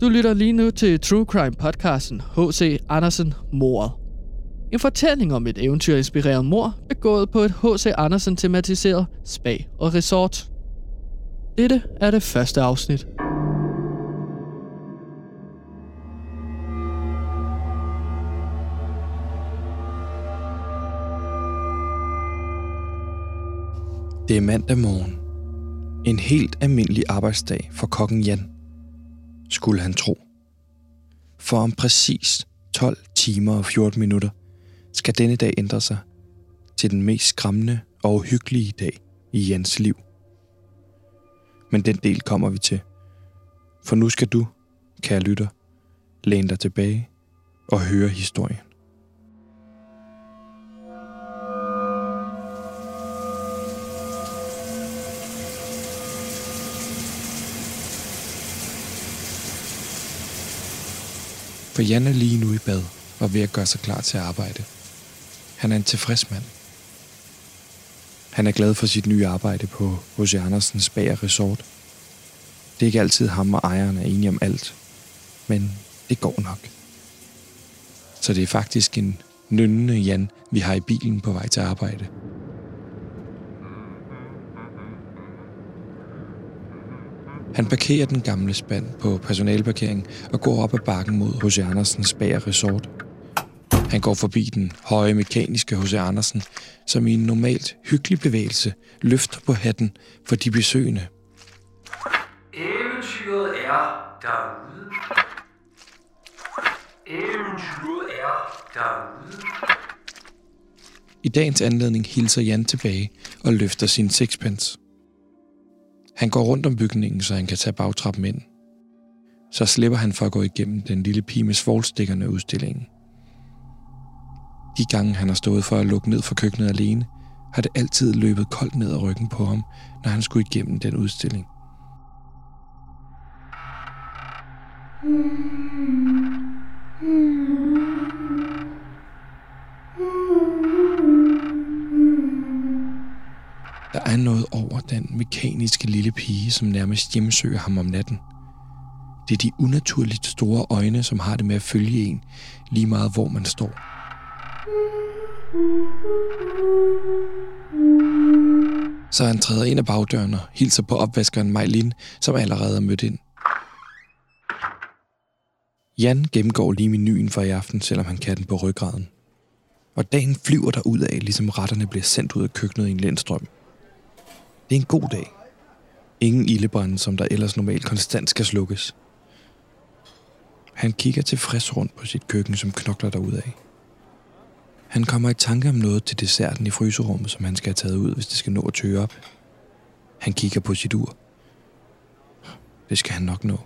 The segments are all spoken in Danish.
Du lytter lige nu til True Crime podcasten H.C. Andersen Mordet. En fortælling om et eventyrinspireret mor, begået på et H.C. Andersen tematiseret spa og resort. Dette er det første afsnit. Det er mandag morgen. En helt almindelig arbejdsdag for kokken Jan, skulle han tro. For om præcis 12 timer og 14 minutter skal denne dag ændre sig til den mest skræmmende og uhyggelige dag i Jens liv. Men den del kommer vi til. For nu skal du, kære lytter, læne dig tilbage og høre historien. For Jan er lige nu i bad og ved at gøre sig klar til at arbejde. Han er en tilfreds mand. Han er glad for sit nye arbejde på H.C. Andersens Bager Resort. Det er ikke altid ham og ejeren er enige om alt, men det går nok. Så det er faktisk en nynnende Jan, vi har i bilen på vej til arbejde. Han parkerer den gamle spand på personalparkering og går op ad bakken mod H.C. Andersens Bager Resort. Han går forbi den høje mekaniske H.C. Andersen, som i en normalt hyggelig bevægelse løfter på hatten for de besøgende. Eventyret er derude. Eventyret er derude. I dagens anledning hilser Jan tilbage og løfter sin sixpence. Han går rundt om bygningen, så han kan tage bagtrappen ind. Så slipper han for at gå igennem den lille pige med svolstikkerne udstillingen. De gange han har stået for at lukke ned for køkkenet alene, har det altid løbet koldt ned ad ryggen på ham, når han skulle igennem den udstilling. Mm. Mm. Mm. Der er noget over den mekaniske lille pige, som nærmest hjemsøger ham om natten. Det er de unaturligt store øjne, som har det med at følge en, lige meget hvor man står. Så han træder ind ad bagdøren og hilser på opvaskeren Majlin, som allerede er mødt ind. Jan gennemgår lige menuen for i aften, selvom han kan den på ryggraden. Og dagen flyver der ud af, ligesom retterne bliver sendt ud af køkkenet i en lindstrøm. Det er en god dag. Ingen ildebrænde, som der ellers normalt konstant skal slukkes. Han kigger tilfreds rundt på sit køkken, som knokler derudaf. Han kommer i tanke om noget til desserten i fryserummet, som han skal have taget ud, hvis det skal nå at tøge op. Han kigger på sit ur. Det skal han nok nå.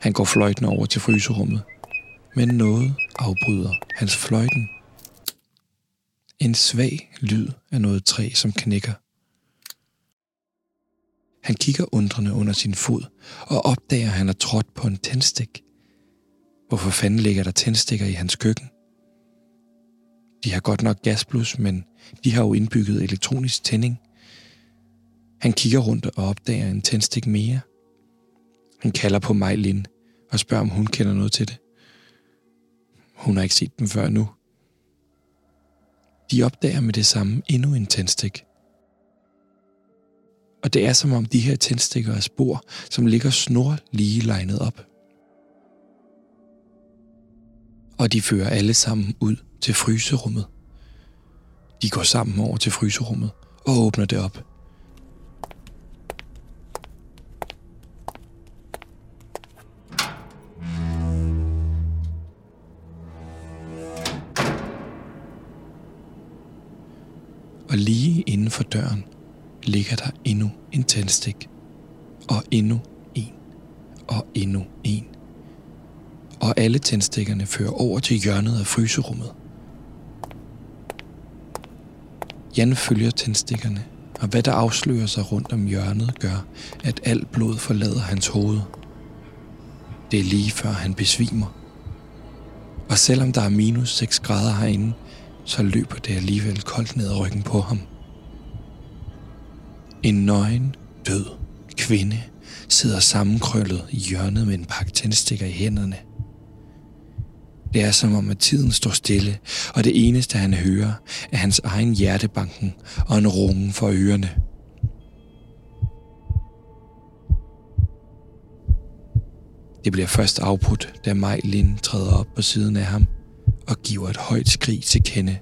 Han går fløjten over til fryserummet, men noget afbryder hans fløjten. En svag lyd af noget træ, som knækker. Han kigger undrende under sin fod og opdager, at han har trådt på en tændstik. Hvorfor fanden ligger der tændstikker i hans køkken? De har godt nok gasblus, men de har jo indbygget elektronisk tænding. Han kigger rundt og opdager en tændstik mere. Han kalder på Majlin og spørger, om hun kender noget til det. Hun har ikke set dem før nu. De opdager med det samme endnu en tændstik. Og det er som om de her tændstikker er spor, som ligger snor lige legnet op. Og de fører alle sammen ud til fryserummet. De går sammen over til fryserummet og åbner det op. lige inden for døren ligger der endnu en tændstik. Og endnu en. Og endnu en. Og alle tændstikkerne fører over til hjørnet af fryserummet. Jan følger tændstikkerne, og hvad der afslører sig rundt om hjørnet gør, at alt blod forlader hans hoved. Det er lige før han besvimer. Og selvom der er minus 6 grader herinde, så løber det alligevel koldt ned ad ryggen på ham. En nøgen, død kvinde sidder sammenkrøllet i hjørnet med en pakke tændstikker i hænderne. Det er som om, at tiden står stille, og det eneste, han hører, er hans egen hjertebanken og en rungen for ørerne. Det bliver først afbrudt, da Maj Lind træder op på siden af ham og giver et højt skrig til kende.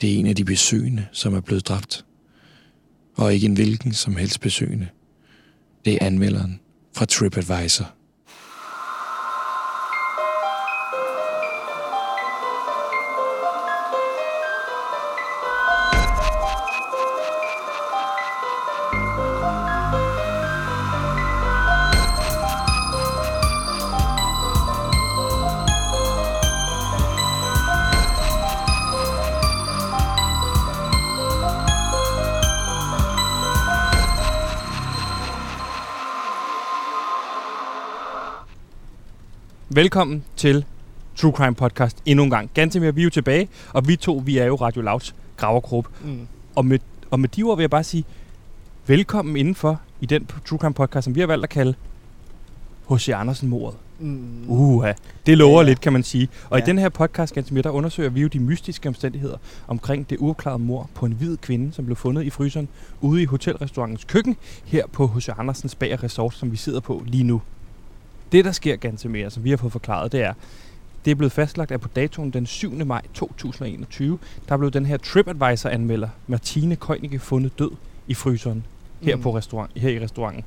Det er en af de besøgende, som er blevet dræbt. Og ikke en hvilken som helst besøgende. Det er anmelderen fra TripAdvisor. Velkommen til True Crime Podcast endnu en gang. Ganske mere, vi er jo tilbage, og vi to, vi er jo Radio Louds gravergruppe. Mm. Og med, og med de ord vil jeg bare sige, velkommen indenfor i den True Crime Podcast, som vi har valgt at kalde H.C. Andersen-mordet. Mm. Uha, det lover Ja, lidt, kan man sige. Og ja. I den her podcast, ganske mere, der undersøger vi jo de mystiske omstændigheder omkring det uopklarede mord på en hvid kvinde, som blev fundet i fryseren ude i hotelrestaurantens køkken her på H.C. Andersens Bager Resort, som vi sidder på lige nu. Det, der sker ganske mere, som vi har fået forklaret, det er, det er blevet fastlagt, at på datoen den 7. maj 2021, der blev den her TripAdvisor-anmelder, Martine Køjnicke, fundet død i fryseren her, Mm. på restaurant, her i restauranten.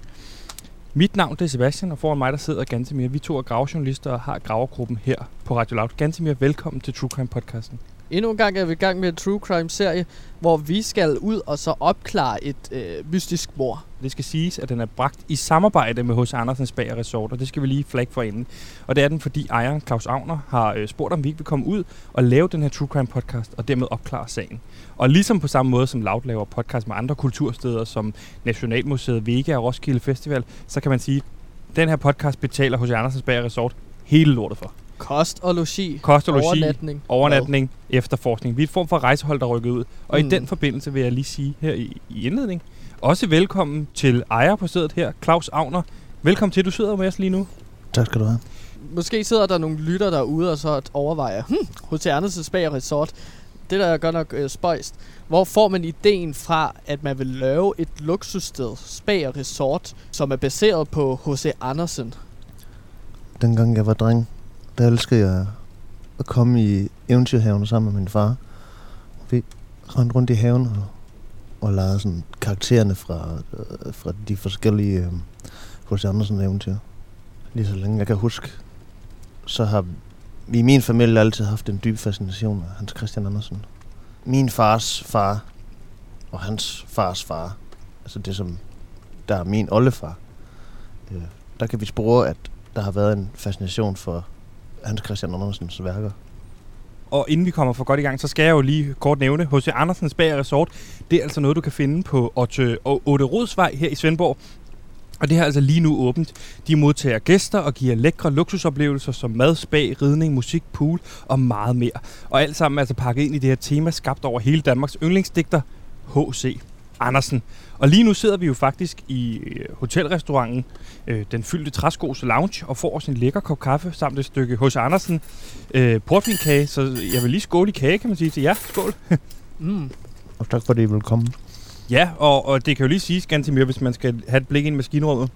Mit navn det er Sebastian, og foran mig der sidder Gantemir. Vi to er gravejournalister og har gravergruppen her på Radio Loud. Gantemir, velkommen til True Crime podcasten. Endnu en gang er vi i gang med en true crime serie, hvor vi skal ud og så opklare et øh, mystisk mord. Det skal siges, at den er bragt i samarbejde med hos Andersens Bager Resort, og det skal vi lige flagge for inden. Og det er den, fordi ejeren Claus Agner har øh, spurgt, om vi ikke vil komme ud og lave den her True Crime podcast, og dermed opklare sagen. Og ligesom på samme måde som Loud laver podcast med andre kultursteder, som Nationalmuseet Vega og Roskilde Festival, så kan man sige, at den her podcast betaler hos Andersens Bager Resort hele lortet for. Kost og logi. Kost og logi, Overnatning. overnatning, efterforskning. Vi er et form for rejsehold, der rykker ud. Og mm. I den forbindelse vil jeg lige sige her i, i indledning, også velkommen til ejer på stedet her, Claus Agner. Velkommen til, du sidder med os lige nu. Tak skal du have. Måske sidder der nogle lytter derude og så overvejer, hm, H.C. Andersens Bager Resort, det der er godt nok øh, spøjst. Hvor får man ideen fra, at man vil lave et luksussted, Spager Resort, som er baseret på H.C. Andersen? Dengang jeg var dreng, der elskede jeg at komme i eventyrhaven sammen med min far. Vi rendte rundt i haven og, og legede sådan karaktererne fra, øh, fra de forskellige øh, H.C. Andersen eventyr. Lige så længe jeg kan huske, så har vi i min familie altid haft en dyb fascination af Hans Christian Andersen. Min fars far og hans fars far, altså det som der er min oldefar, øh, der kan vi spore, at der har været en fascination for Hans Christian Andersens værker. Og inden vi kommer for godt i gang, så skal jeg jo lige kort nævne, H.C. Andersens Bager Resort, det er altså noget, du kan finde på Otte, Otte Rodsvej her i Svendborg. Og det her er altså lige nu åbent. De modtager gæster og giver lækre luksusoplevelser som mad, spa, ridning, musik, pool og meget mere. Og alt sammen er altså pakket ind i det her tema, skabt over hele Danmarks yndlingsdigter, H.C. Andersen. Og lige nu sidder vi jo faktisk i øh, hotelrestauranten, øh, den fyldte træskos lounge, og får os en lækker kop kaffe samt et stykke H.C. Andersen øh, portvinkage. Så jeg vil lige skåle i kage, kan man sige til jer. Skål. Mm. Og tak fordi I vil komme. Ja, og, og det kan jo lige siges ganske mere, hvis man skal have et blik ind i maskinrummet.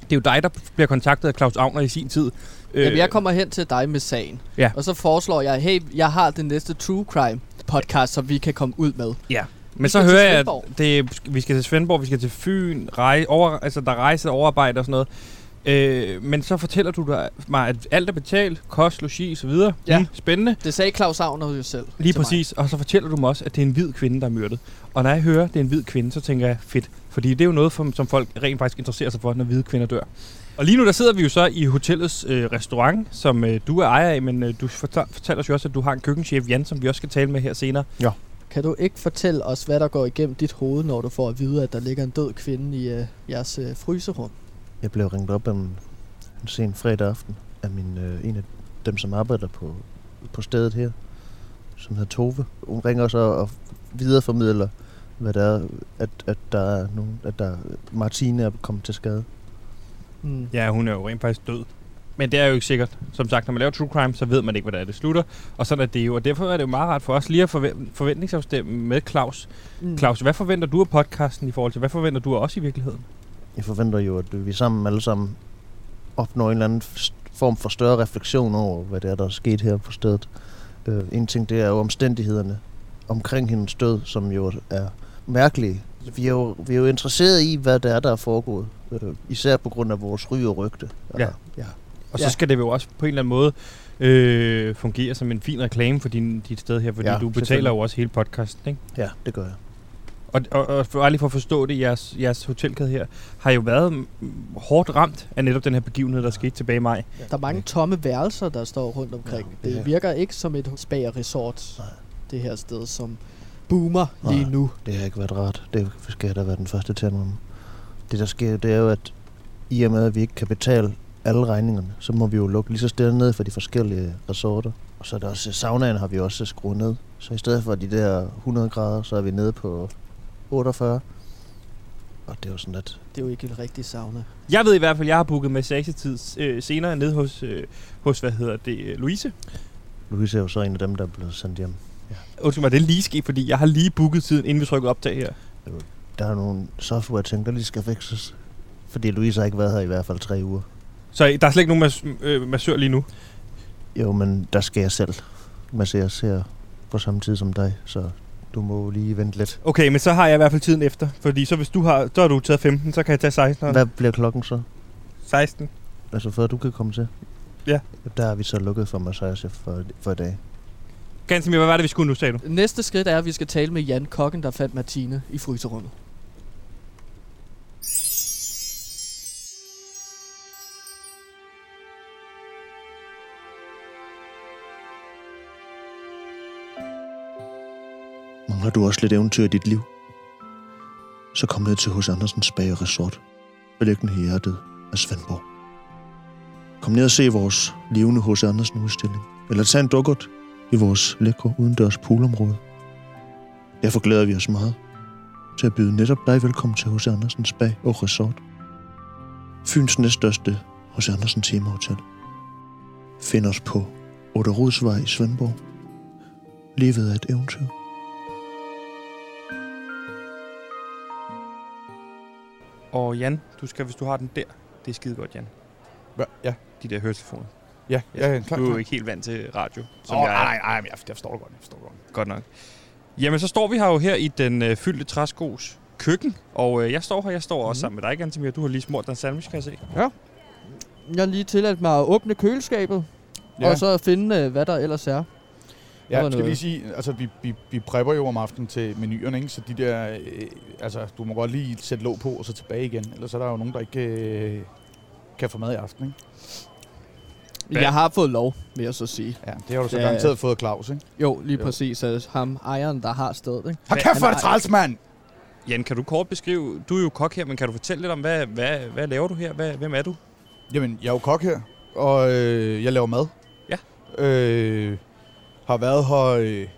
Det er jo dig, der bliver kontaktet af Claus Agner i sin tid. Øh, Jamen, jeg kommer hen til dig med sagen. Ja. Og så foreslår jeg, hey, jeg har den næste true crime podcast, som vi kan komme ud med. Ja. Men så hører jeg, at det, vi skal til Svendborg, vi skal til Fyn, rej, over, altså der er rejse og overarbejde og sådan noget. Øh, men så fortæller du dig- mig, at alt er betalt, kost, logi og så videre. Ja. Mm, spændende. Det sagde Claus Agner jo selv. Lige til mig. præcis. Og så fortæller du mig også, at det er en hvid kvinde, der er myrdet. Og når jeg hører, at det er en hvid kvinde, så tænker jeg, fedt. Fordi det er jo noget, som, folk rent faktisk interesserer sig for, når hvide kvinder dør. Og lige nu der sidder vi jo så i hotellets øh, restaurant, som øh, du er ejer af, men øh, du fortæller, os jo også, at du har en køkkenchef, Jan, som vi også skal tale med her senere. Kan du ikke fortælle os, hvad der går igennem dit hoved, når du får at vide, at der ligger en død kvinde i øh, jeres øh, fryserum? Jeg blev ringet op en, en sen fredag aften af min, øh, en af dem, som arbejder på, på stedet her, som hedder Tove. Hun ringer så og videreformidler hvad det er, at, at der er nogen, at der, Martine er kommet til skade. Mm. Ja, hun er jo rent faktisk død. Men det er jo ikke sikkert. Som sagt, når man laver true crime, så ved man ikke, hvad det er, det slutter. Og sådan er det jo. Og derfor er det jo meget rart for os lige at forve- forventningsafstemme med Claus. Mm. Claus, hvad forventer du af podcasten i forhold til, hvad forventer du af os i virkeligheden? Jeg forventer jo, at vi sammen alle sammen opnår en eller anden form for større refleksion over, hvad det er, der er sket her på stedet. Øh, en ting, det er jo omstændighederne omkring hendes død, som jo er mærkelige. Vi er jo, vi er jo interesseret i, hvad det er, der er foregået. Øh, især på grund af vores ry og rygte. Ja. ja. Og Ja. så skal det jo også på en eller anden måde øh, fungere som en fin reklame for din, dit sted her, fordi Ja, ja, du betaler jo også hele podcasten, ikke? Ja, det gør jeg. Og, og, og for, lige for at forstå det, jeres, jeres hotelkæde her har jo været hårdt ramt af netop den her begivenhed, der skete tilbage i maj. Der er mange tomme værelser, der står rundt omkring. Ja, det det er- virker ikke som et spa-resort, Nej. det her sted, som boomer lige Nej. nu. Det har ikke været rart. Det skal jeg da være den første til at. Det der sker, det er jo, at i og med, at vi ikke kan betale alle regningerne, så må vi jo lukke lige så stille ned for de forskellige resorter. Og så er der også, saunaen har vi også skruet ned. Så i stedet for de der 100 grader, så er vi nede på 48. Og det er jo sådan, at Det er jo ikke en rigtig sauna. Jeg ved i hvert fald, at jeg har booket massagetid øh, senere nede hos, øh, hos, hvad hedder det, øh, Louise. Louise er jo så en af dem, der er blevet sendt hjem. Undskyld mig, det er lige sket, fordi jeg har lige booket tiden, inden vi trykkede optag her. Der er nogle software-ting, der lige skal fikses. Fordi Louise har ikke været her i hvert fald tre uger. Så der er slet ikke nogen mas- øh, massør lige nu. Jo, men der skal jeg selv masseres her på samme tid som dig, så du må lige vente lidt. Okay, men så har jeg i hvert fald tiden efter. Fordi så hvis du har, så har du taget 15, så kan jeg tage 16. Hvad bliver klokken så? 16. Altså før du kan komme til? Ja. Der er vi så lukket for massage for, for i dag. Ganske hvad var det, vi skulle nu, sagde du? Næste skridt er, at vi skal tale med Jan Kokken, der fandt Martine i fryserummet. Mangler du også lidt eventyr i dit liv? Så kom ned til hos Andersens Bag Resort, beliggende i hjertet af Svendborg. Kom ned og se vores levende hos Andersen udstilling, eller tag en dukkert i vores lækre udendørs poolområde. Derfor glæder vi os meget til at byde netop dig velkommen til hos Andersens Bag og Resort. Fyns næststørste hos Andersen Temahotel. Find os på Otterodsvej i Svendborg. Livet er et eventyr. Og Jan, du skal, hvis du har den der, det er skide godt, Jan. Hva? Ja, De der høretelefoner. ja, ja, ja klar. Du er jo ikke helt vant til radio, som Åh, jeg er. nej, nej, men jeg, forstår det godt. Jeg forstår det godt. Godt nok. Jamen, så står vi her jo her i den øh, fyldte træskos køkken. Og øh, jeg står her, jeg står også Mhm. sammen med dig, Gantemir. Du har lige smurt dig en sandwich, kan jeg se. Jeg har lige tilladt mig at åbne køleskabet, ja. og så finde, øh, hvad der ellers er. Ja, jeg skal noget. lige sige, altså vi, vi, vi prepper jo om aftenen til menuerne, ikke? så de der, øh, altså du må godt lige sætte låg på og så tilbage igen, ellers er der jo nogen, der ikke øh, kan få mad i aften, ikke? Hvad? Jeg har fået lov, vil jeg så sige. Ja, det har du så Ja. garanteret fået Claus, ikke? Jo, lige Jo. præcis. Altså, ham ejeren, der har stedet. Ikke? Hold kæft, hvor er det Han træls, mand! Jan, kan du kort beskrive, du er jo kok her, men kan du fortælle lidt om, hvad, hvad, hvad laver du her? Hvad, hvem er du? Jamen, jeg er jo kok her, og øh, jeg laver mad. Ja. Øh, har været her, øh,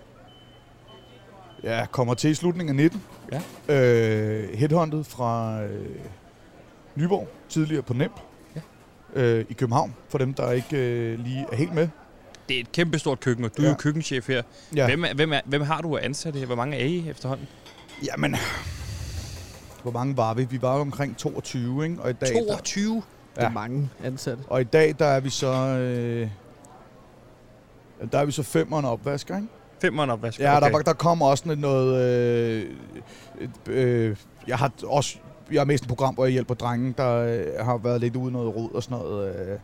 ja, kommer til i slutningen af 19. Ja. Øh, headhunted fra øh, Nyborg, tidligere på NEMP. Ja. Øh, I København, for dem, der ikke øh, lige er helt med. Det er et kæmpestort køkken, og du ja. Er jo køkkenchef her. Ja. Hvem, er, hvem, er, hvem har du ansat her? Hvor mange er I efterhånden? Jamen, hvor mange var vi? Vi var omkring 22, ikke? Og i dag, der, 22. Det er Ja. mange ansatte. og i dag, der er vi så... Øh, der er vi så femeren opvasker, ikke? Femmeren opvask. Ja, okay. der, der kommer også lidt noget... Øh, et, øh, jeg har også... Jeg har mest et program, hvor jeg hjælper drenge, der øh, har været lidt ude noget rod og sådan noget. Øh,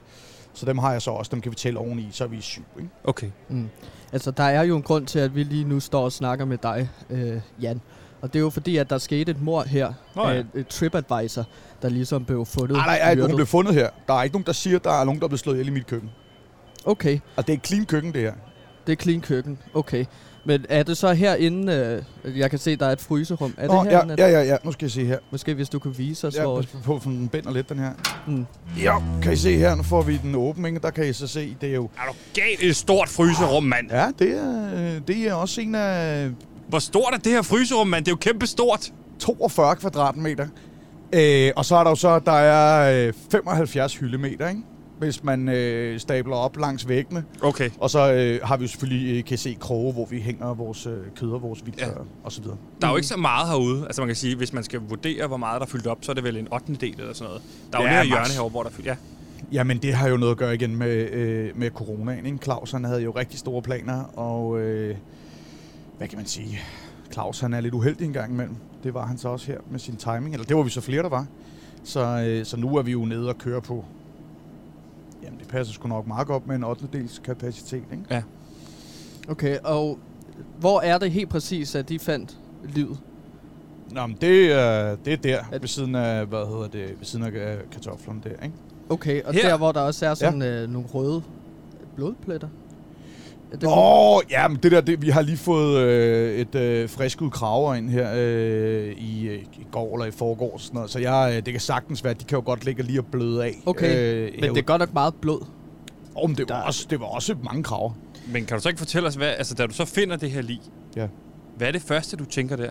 så dem har jeg så også. Dem kan vi tælle oveni, så er vi syv, ikke? Okay. Mm. Altså, der er jo en grund til, at vi lige nu står og snakker med dig, øh, Jan. Og det er jo fordi, at der skete et mor her Nå ja. af et TripAdvisor, der ligesom blev fundet. Nej, nej, nej, hun blev fundet her. Der er ikke nogen, der siger, at der er nogen, der er blevet slået ihjel i mit køkken. Okay, Og det er et clean køkken, det her. det er clean køkken. Okay. Men er det så herinde, øh, jeg kan se, der er et fryserum. Er Nå, det ja, herinde? ja, ja, ja, nu skal jeg se her. Måske hvis du kan vise os, Ja, hvor... på, for den binder lidt, den her. Mm. Ja, kan I se her, nu får vi den åben, ikke? Der kan I så se, det er jo... Er du galt et stort fryserum, mand? Ja, det er, det er også en af Hvor stort er det her fryserum, mand? Det er jo kæmpe stort. 42 kvadratmeter. Øh, og så er der jo så, der er øh, 75 hyldemeter, ikke? Hvis man øh, stabler op langs væggene. Okay. Og så øh, har vi jo selvfølgelig øh, kan se kroge, hvor vi hænger vores øh, kød og vores vildt Ja. og så videre. Der er jo ikke så meget herude. Altså man kan sige, hvis man skal vurdere, hvor meget der er fyldt op, så er det vel en 8. del eller sådan noget. Der er jo Ja, det her hjørne herovre, hvor der er fyldt. Ja. Jamen, det har jo noget at gøre igen med, øh, med coronaen. Ikke? Claus, han havde jo rigtig store planer, og øh, hvad kan man sige? Claus, han er lidt uheldig en gang imellem. Det var han så også her med sin timing. Eller det var vi så flere, der var. Så, øh, så nu er vi jo nede og køre på... Passer sgu nok meget godt med en 8. dels kapacitet, ikke? Okay, og hvor er det helt præcis, at de fandt livet? Nå, men det, er, det er der, At- ved siden af, hvad hedder det, ved siden af øh, kartoflerne der, ikke? Okay, og Her? der, hvor der også er sådan ja. øh, nogle røde blodpletter? Er det Nå, ja, men det der, det, vi har lige fået øh, et øh, frisk ud kraver ind her øh, i, øh, i går eller i forgår, sådan noget. så jeg, øh, det kan sagtens være, at de kan jo godt ligge lige og bløde af. Okay, øh, Men det er godt nok meget blod. oh, men det, var der- også, det var også mange kraver. Men kan du så ikke fortælle os, hvad, altså da du så finder det her lig, Ja. hvad er det første, du tænker der?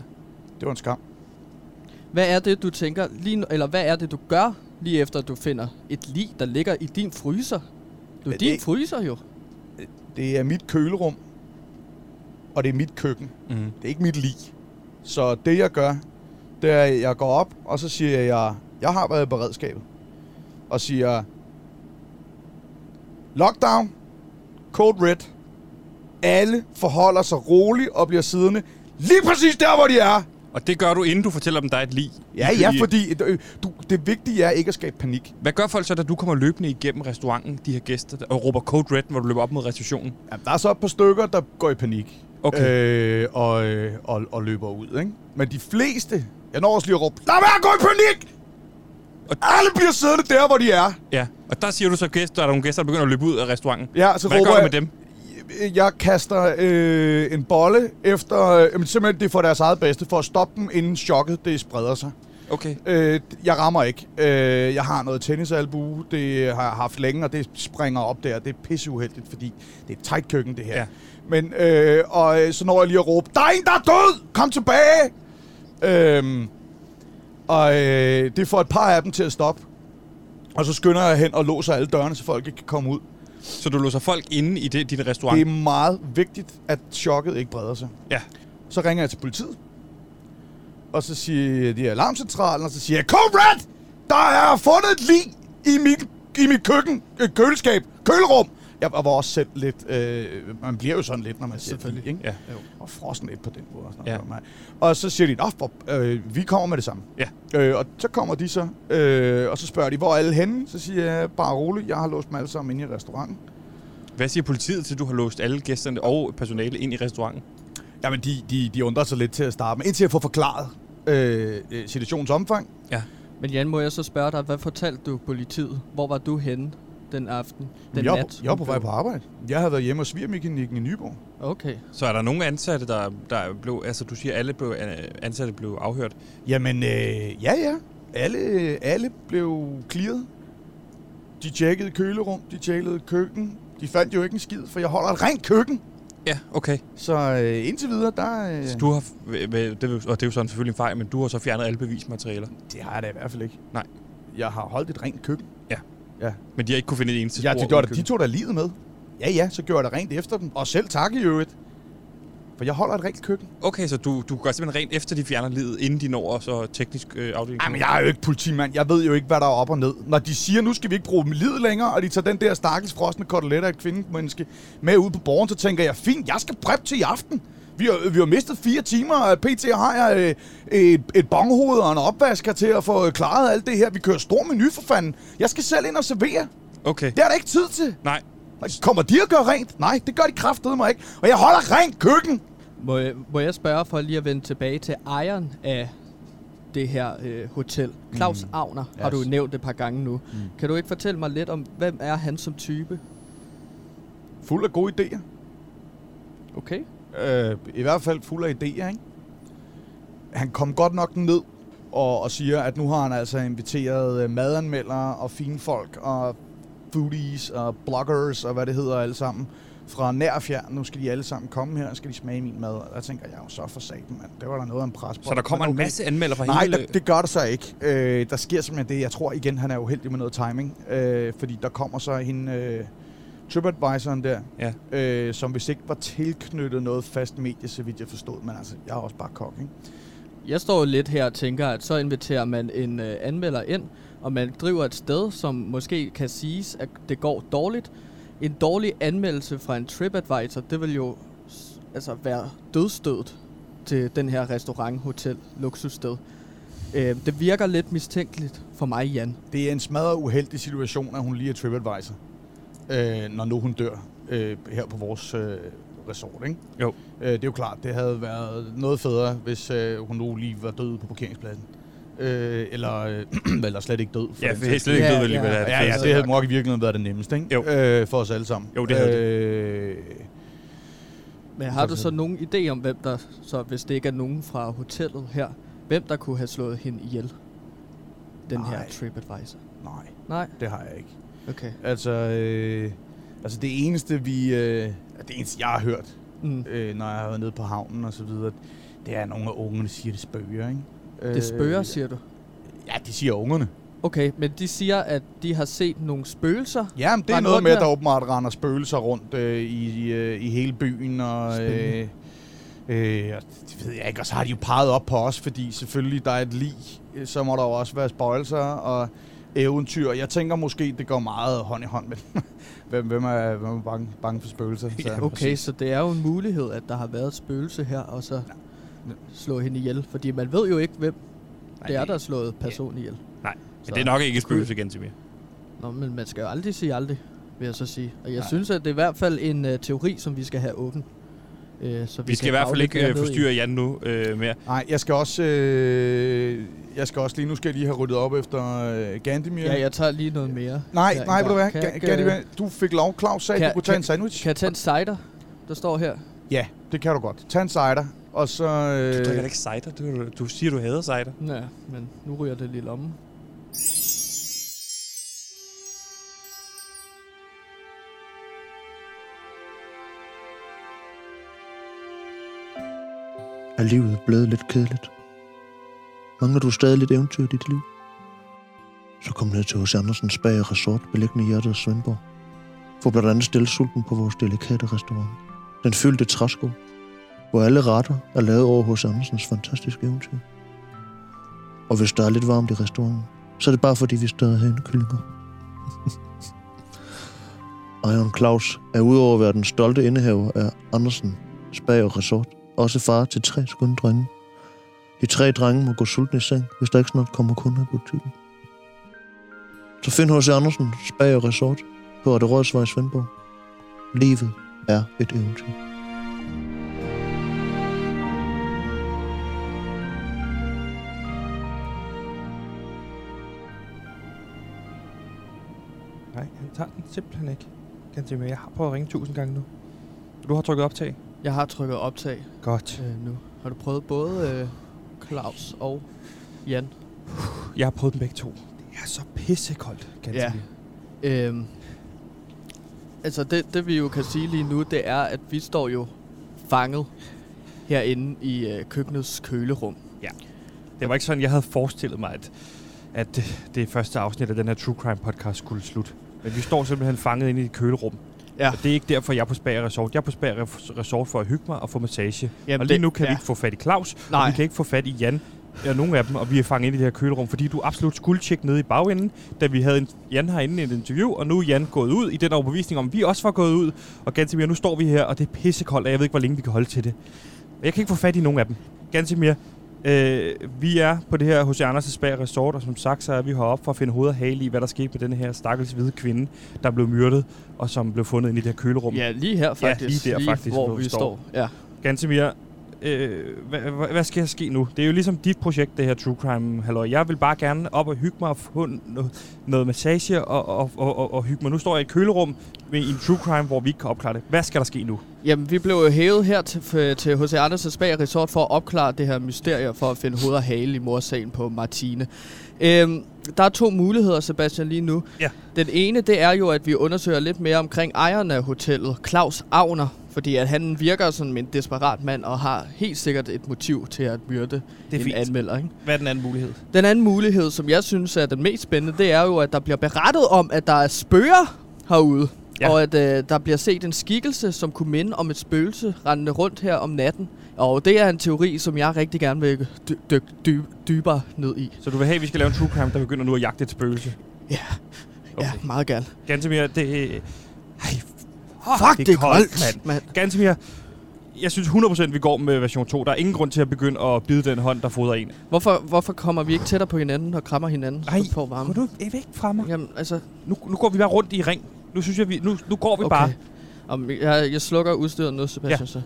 Det var en skam. Hvad er det, du tænker, lige, nu- eller hvad er det, du gør, lige efter du finder et lig, der ligger i din fryser? Det er Ja, din det- fryser jo. Det er mit kølerum, og det er mit køkken. Mm. Det er ikke mit lig. Så det jeg gør, det er, at jeg går op, og så siger jeg, jeg har været i beredskabet. Og siger, lockdown, code red. Alle forholder sig roligt og bliver siddende lige præcis der, hvor de er. Og det gør du, inden du fortæller dem, der er et lig. Ja, ja, fordi øh, du, det vigtige er ikke at skabe panik. Hvad gør folk så, da du kommer løbende igennem restauranten, de her gæster, og råber Code Red, hvor du løber op mod receptionen? Ja, der er så et par stykker, der går i panik. Okay. Øh, og, øh, og, og løber ud, ikke? Men de fleste, jeg når også lige at råbe, lad være at gå i panik! Og alle bliver siddende der, hvor de er. Ja, og der siger du så gæster, der er nogle gæster, der begynder at løbe ud af restauranten. Ja, så Hvad råber gør jeg, med dem? Jeg kaster øh, en bolle efter, øh, simpelthen det er for deres eget bedste, for at stoppe dem, inden chokket det spreder sig. Okay. Øh, jeg rammer ikke. Øh, jeg har noget tennisalbue, det har jeg haft længe, og det springer op der. Det er pisseuheldigt, fordi det er et tight køkken, det her. Ja. Men, øh, og øh, så når jeg lige at råbe, der er en, der er død! Kom tilbage! Øhm, og øh, det får et par af dem til at stoppe. Og så skynder jeg hen og låser alle dørene, så folk ikke kan komme ud. Så du låser folk inde i det, din restaurant? Det er meget vigtigt, at chokket ikke breder sig. Ja. Så ringer jeg til politiet. Og så siger de alarmcentralen, og så siger jeg, Red! Der er fundet et lig i mit, i mit køkken, øh, køleskab, kølerum. Jeg var også selv lidt, øh, man bliver jo sådan lidt, når man ser det, Selvfølgelig. ikke? Ja. Og frossen lidt på den måde. Og, sådan Ja. noget. og så siger de, for, øh, vi kommer med det samme. Ja. Øh, og så kommer de så, øh, og så spørger de, hvor er alle henne? Så siger jeg, bare roligt, jeg har låst dem alle sammen inde i restauranten. Hvad siger politiet til, at du har låst alle gæsterne og personale ind i restauranten? Jamen, de, de, de undrer sig lidt til at starte med, indtil jeg får forklaret øh, øh, situationens omfang. Men Jan, må jeg så spørge dig, hvad fortalte du politiet? Hvor var du henne den aften, den jeg, nat? jeg var på vej på arbejde. Jeg havde været hjemme hos svigermekanikken i Nyborg. Okay. Så er der nogle ansatte, der, der blev... Altså, du siger, alle blev, ansatte blev afhørt. Jamen, øh, ja, ja. Alle, alle blev clearet. De tjekkede kølerum, de tjekkede køkken. De fandt jo ikke en skid, for jeg holder et rent køkken. Ja, okay. Så øh, indtil videre, der... Øh, Så du har... Det, og det er jo sådan selvfølgelig en fejl, men du har så fjernet alle bevismaterialer. Det har jeg da i hvert fald ikke. Nej. Jeg har holdt et rent køkken. Men de har ikke kunne finde et eneste Ja, spor. de, uden gjorde, det- de tog da livet med. Ja, ja, så gjorde jeg det rent efter dem. Og selv tak i øvrigt. For jeg holder et rent køkken. Okay, så du, du gør simpelthen rent efter de fjerner livet, inden de når så teknisk øh, afdeling? Jamen, jeg er jo ikke politimand. Jeg ved jo ikke, hvad der er op og ned. Når de siger, nu skal vi ikke bruge livet længere, og de tager den der stakkels frosne kotelet af et kvindemenneske med ud på borgen, så tænker jeg, fint, jeg skal prep til i aften. Vi har, vi har mistet fire timer, og pt. har jeg øh, et, et bonghoved og en opvasker til at få klaret alt det her. Vi kører stor menu for fanden. Jeg skal selv ind og servere. Okay. Det er der ikke tid til. Nej. Kommer de at gøre rent? Nej, det gør de kraftedeme mig ikke. Og jeg holder rent køkken. Må jeg, må jeg spørge for lige at vende tilbage til ejeren af det her øh, hotel? Claus mm. Agner har Yes. du nævnt et par gange nu. Mm. Kan du ikke fortælle mig lidt om, hvem er han som type? Fuld af gode idéer. Okay. Øh, I hvert fald fuld af idéer, ikke? Han kom godt nok ned og, og siger, at nu har han altså inviteret øh, madanmeldere og fine folk og foodies og bloggers og hvad det hedder alle sammen, fra nær og fjern. Nu skal de alle sammen komme her, og skal de smage min mad. Og der tænker jeg jo så for satan, mand. Det var der noget af en pres på. Så der kommer en okay. masse anmelder fra Nej, hele... der, det gør der så ikke. Øh, der sker simpelthen det. Jeg tror igen, han er uheldig med noget timing. Øh, fordi der kommer så hende... Øh, TripAdvisoren der, Ja. øh, som hvis ikke var tilknyttet noget fast medie, så vidt jeg forstod. Men altså, jeg er også bare kok, ikke? Jeg står jo lidt her og tænker, at så inviterer man en øh, anmelder ind, og man driver et sted, som måske kan siges, at det går dårligt. En dårlig anmeldelse fra en TripAdvisor, det vil jo altså være dødstødet til den her restaurant, hotel, luksussted. Øh, det virker lidt mistænkeligt for mig, Jan. Det er en smadret uheldig situation, at hun lige er TripAdvisor, øh, når nu hun dør øh, her på vores øh, resort, ikke? Jo. Øh, det er jo klart, det havde været noget federe, hvis øh, hun nu lige var død på parkeringspladsen. Øh, eller, øh, eller slet ikke død. for Ja, den for slet ikke Ja, død, vel, ja. hvad det er. Ja, ja, det havde nok i virkeligheden været det nemmeste, ikke? Jo. Øh, for os alle sammen. Jo, det havde det. øh, Men har du så nogen idé om, hvem der, så hvis det ikke er nogen fra hotellet her, hvem der kunne have slået hende ihjel? Den her Nej. TripAdvisor. Nej, Nej? det har jeg ikke. Okay. Altså, øh, altså det eneste, vi... Øh, det eneste, jeg har hørt, Mm. øh, når jeg har været nede på havnen og så videre, det er, at nogle af ungerne siger, det spøger, ikke? Det spørger, siger du? Ja, de siger ungerne. Okay, men de siger, at de har set nogle spøgelser. Ja, men det er noget med, at der åbenbart render spøgelser rundt øh, i, i, øh, i hele byen, og... Øh, øh, og det ved jeg ikke, og så har de jo peget op på os, fordi selvfølgelig der er et lig, øh, så må der jo også være spøjelser og eventyr. Jeg tænker måske, det går meget hånd i hånd med hvem, hvem er, hvem er bange, bange for spøgelser. Så, Okay, præcis. så det er jo en mulighed, at der har været et spøgelse her, og så slå hende ihjel. Fordi man ved jo ikke, hvem det er, der har slået personen ihjel. Nej, Så- Men det er nok ikke et spøgelse igen til mere. Nå, men man skal jo aldrig sige aldrig, vil jeg så sige. Og jeg Nej. synes, at det er i hvert fald en uh, teori, som vi skal have åben. Uh, så Vi skal kan i hvert fald ikke øh, forstyrre Jan nu øh, mere. Nej, jeg skal også... Øh, jeg skal også lige... Nu skal jeg lige have ryddet op efter øh, Gandimir. Ja, jeg tager lige noget mere. Nej, nej, ved du ikke, Gandimir, øh, du fik lov. Claus sagde, kan- du kunne tage kan- en sandwich. Kan jeg tage en cider, der står her? Ja, det kan du godt. Tag en cider, og så... Øh, Du drikker ikke cider. Du, du siger, du hader cider. Ja, men nu ryger det lige i lommen. Er livet blevet lidt kedeligt? Mangler du stadig lidt eventyr i dit liv? Så kom ned til hos Andersens Bag og Resort, beliggende i hjertet af Svendborg. Få blandt andet stillesulten på vores delikate restaurant. Den fyldte træsko, hvor alle retter er lavet over hos Andersens fantastiske eventyr. Og hvis der er lidt varmt i restauranten, så er det bare fordi, vi stadig har hanekyllinger. Iron Claus er udover at være den stolte indehaver af Andersen Spag og Resort, også far til tre skønne drenge. De tre drenge må gå sultne i seng, hvis der ikke snart kommer kunder i butikken. Så find H.C. Andersen Spag og Resort på Rette Rådsvej i Svendborg. Livet er et eventyr. Nej, han tager den simpelthen ikke. Kan. Jeg har prøvet at ringe tusind gange nu. Du har trykket optag. Jeg har trykket optag Godt. øh, nu. Har du prøvet både øh, Claus og Jan? Jeg har prøvet dem begge to. Det er så pissekoldt, kan Ja. Øhm, altså det, det vi jo kan sige lige nu, det er, at vi står jo fanget herinde i øh, køkkenets kølerum. Det var ikke sådan, jeg havde forestillet mig, at, at det, det første afsnit af den her True Crime podcast skulle slutte. Men vi står simpelthen fanget inde i et kølerum. Ja. Og det er ikke derfor, jeg er på Spag Resort. Jeg er på Spag Resort for at hygge mig og få massage. Jamen og lige det- nu kan ja. vi ikke få fat i Claus, Nej. og vi kan ikke få fat i Jan. Ja, nogle af dem, og vi er fanget inde i det her kølerum, fordi du absolut skulle tjekke nede i bagenden, da vi havde en, Jan herinde i et interview, og nu er Jan gået ud i den overbevisning om, at vi også var gået ud. Og Gantemir, nu står vi her, og det er pissekoldt, og jeg ved ikke, hvor længe vi kan holde til det. Jeg kan ikke få fat i nogen af dem. Gantemir, øh, vi er på det her hos Anders Spag Resort, og som sagt, så er vi heroppe for at finde hoved og hale i, hvad der skete med den her stakkels hvide kvinde, der blev myrdet, og som blev fundet inde i det her kølerum. Ja, lige her faktisk. lige der faktisk, hvor hvor vi står. står. Ja. Gantemir, øh, hvad, hvad, hvad skal der ske nu? Det er jo ligesom dit projekt, det her True Crime halløj. Jeg vil bare gerne op og hygge mig og få noget, noget massage og, og, og, og, og hygge mig. Nu står jeg i et kølerum med, i en True Crime, hvor vi ikke kan opklare det. Hvad skal der ske nu? Jamen, vi blev jo hævet her til, til H.C. Andersens Bag Resort for at opklare det her mysterie, for at finde hoved og hale i morsagen på Martine. Øhm, der er to muligheder, Sebastian, lige nu. Ja. Den ene, det er jo, at vi undersøger lidt mere omkring ejeren af hotellet, Claus Agner. Fordi at han virker som en desperat mand, og har helt sikkert et motiv til at myrde Det er en fint. anmelder. Ikke? Hvad er den anden mulighed? Den anden mulighed, som jeg synes er den mest spændende, det er jo, at der bliver berettet om, at der er spøger herude. Ja. Og at øh, der bliver set en skikkelse, som kunne minde om et spøgelse rendende rundt her om natten. Og det er en teori, som jeg rigtig gerne vil dy- dykke dy- dybere ned i. Så du vil have, at vi skal lave en true crime, der begynder nu at jagte et spøgelse? Ja, Okay. ja meget gerne. Gantemir, det... Ej, Fuck, det er koldt, mand. mand. Gantemir, jeg synes 100% vi går med version 2. Der er ingen grund til at begynde at bide den hånd, der fodrer en. Hvorfor, hvorfor kommer vi ikke tættere på hinanden og krammer hinanden, Ej, så får varme? Gå du væk fra mig. Jamen, altså, Nu, nu går vi bare rundt i ring. Nu synes jeg, vi, nu, nu går vi okay. bare. Om, jeg, jeg slukker udstyret nu, Sebastian, ja. så.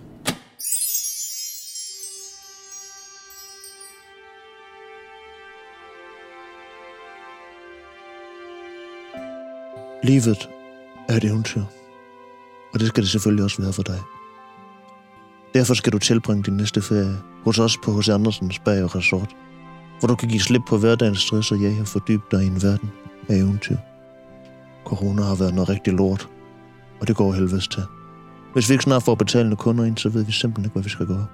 Livet er et eventyr. Og det skal det selvfølgelig også være for dig. Derfor skal du tilbringe din næste ferie hos os på H.C. Andersens Bag og Resort, hvor du kan give slip på hverdagens stress og jag og fordybe dig i en verden af eventyr. Corona har været noget rigtig lort, og det går helvedes til. Hvis vi ikke snart får betalende kunder ind, så ved vi simpelthen ikke, hvad vi skal gøre.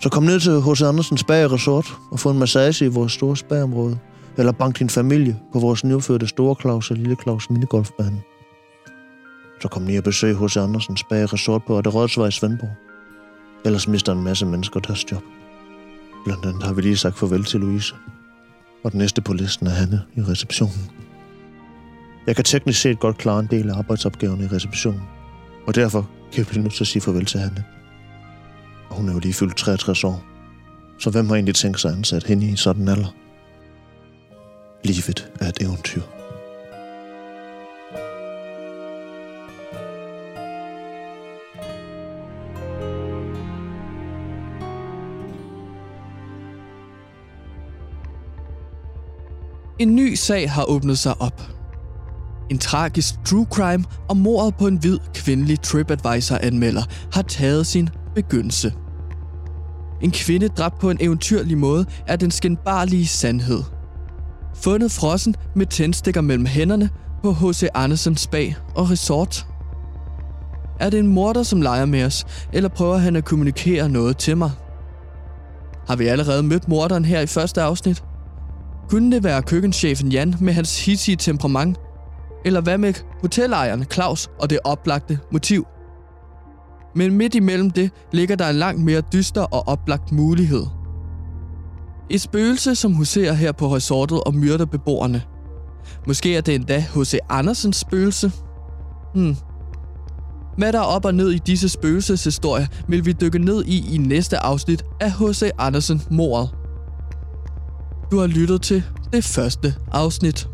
Så kom ned til H.C. Andersens Bag Resort og få en massage i vores store spagområde, eller bank din familie på vores nyopførte Store Claus og Lille Claus minigolfbane. Så kom ned og besøg H.C. Andersens Bag Resort på Adde Rådsvej i Svendborg. Ellers mister en masse mennesker deres job. Blandt andet har vi lige sagt farvel til Louise. Og den næste på listen er Hanne i receptionen. Jeg kan teknisk set godt klare en del af arbejdsopgaverne i receptionen. Og derfor kan jeg blive nødt til at sige farvel til Hanne. Og hun er jo lige fyldt 63 år. Så hvem har egentlig tænkt sig at ansætte hende i sådan en alder? Livet er et eventyr. En ny sag har åbnet sig op. En tragisk true crime om mordet på en hvid kvindelig TripAdvisor-anmelder har taget sin begyndelse. En kvinde dræbt på en eventyrlig måde er den skændbarlige sandhed. Fundet frossen med tændstikker mellem hænderne på H.C. Andersens Spa og Resort. Er det en morder, som leger med os, eller prøver han at kommunikere noget til mig? Har vi allerede mødt morderen her i første afsnit? Kunne det være køkkenchefen Jan med hans hissige temperament? Eller hvad med hotelejeren Claus og det oplagte motiv? Men midt imellem det ligger der en langt mere dyster og oplagt mulighed. Et spøgelse, som huserer her på resortet og myrder beboerne. Måske er det endda H.C. Andersens spøgelse? Hmm. Hvad der er op og ned i disse spøgelseshistorier, vil vi dykke ned i i næste afsnit af H.C. Andersen mordet. Du har lyttet til det første afsnit.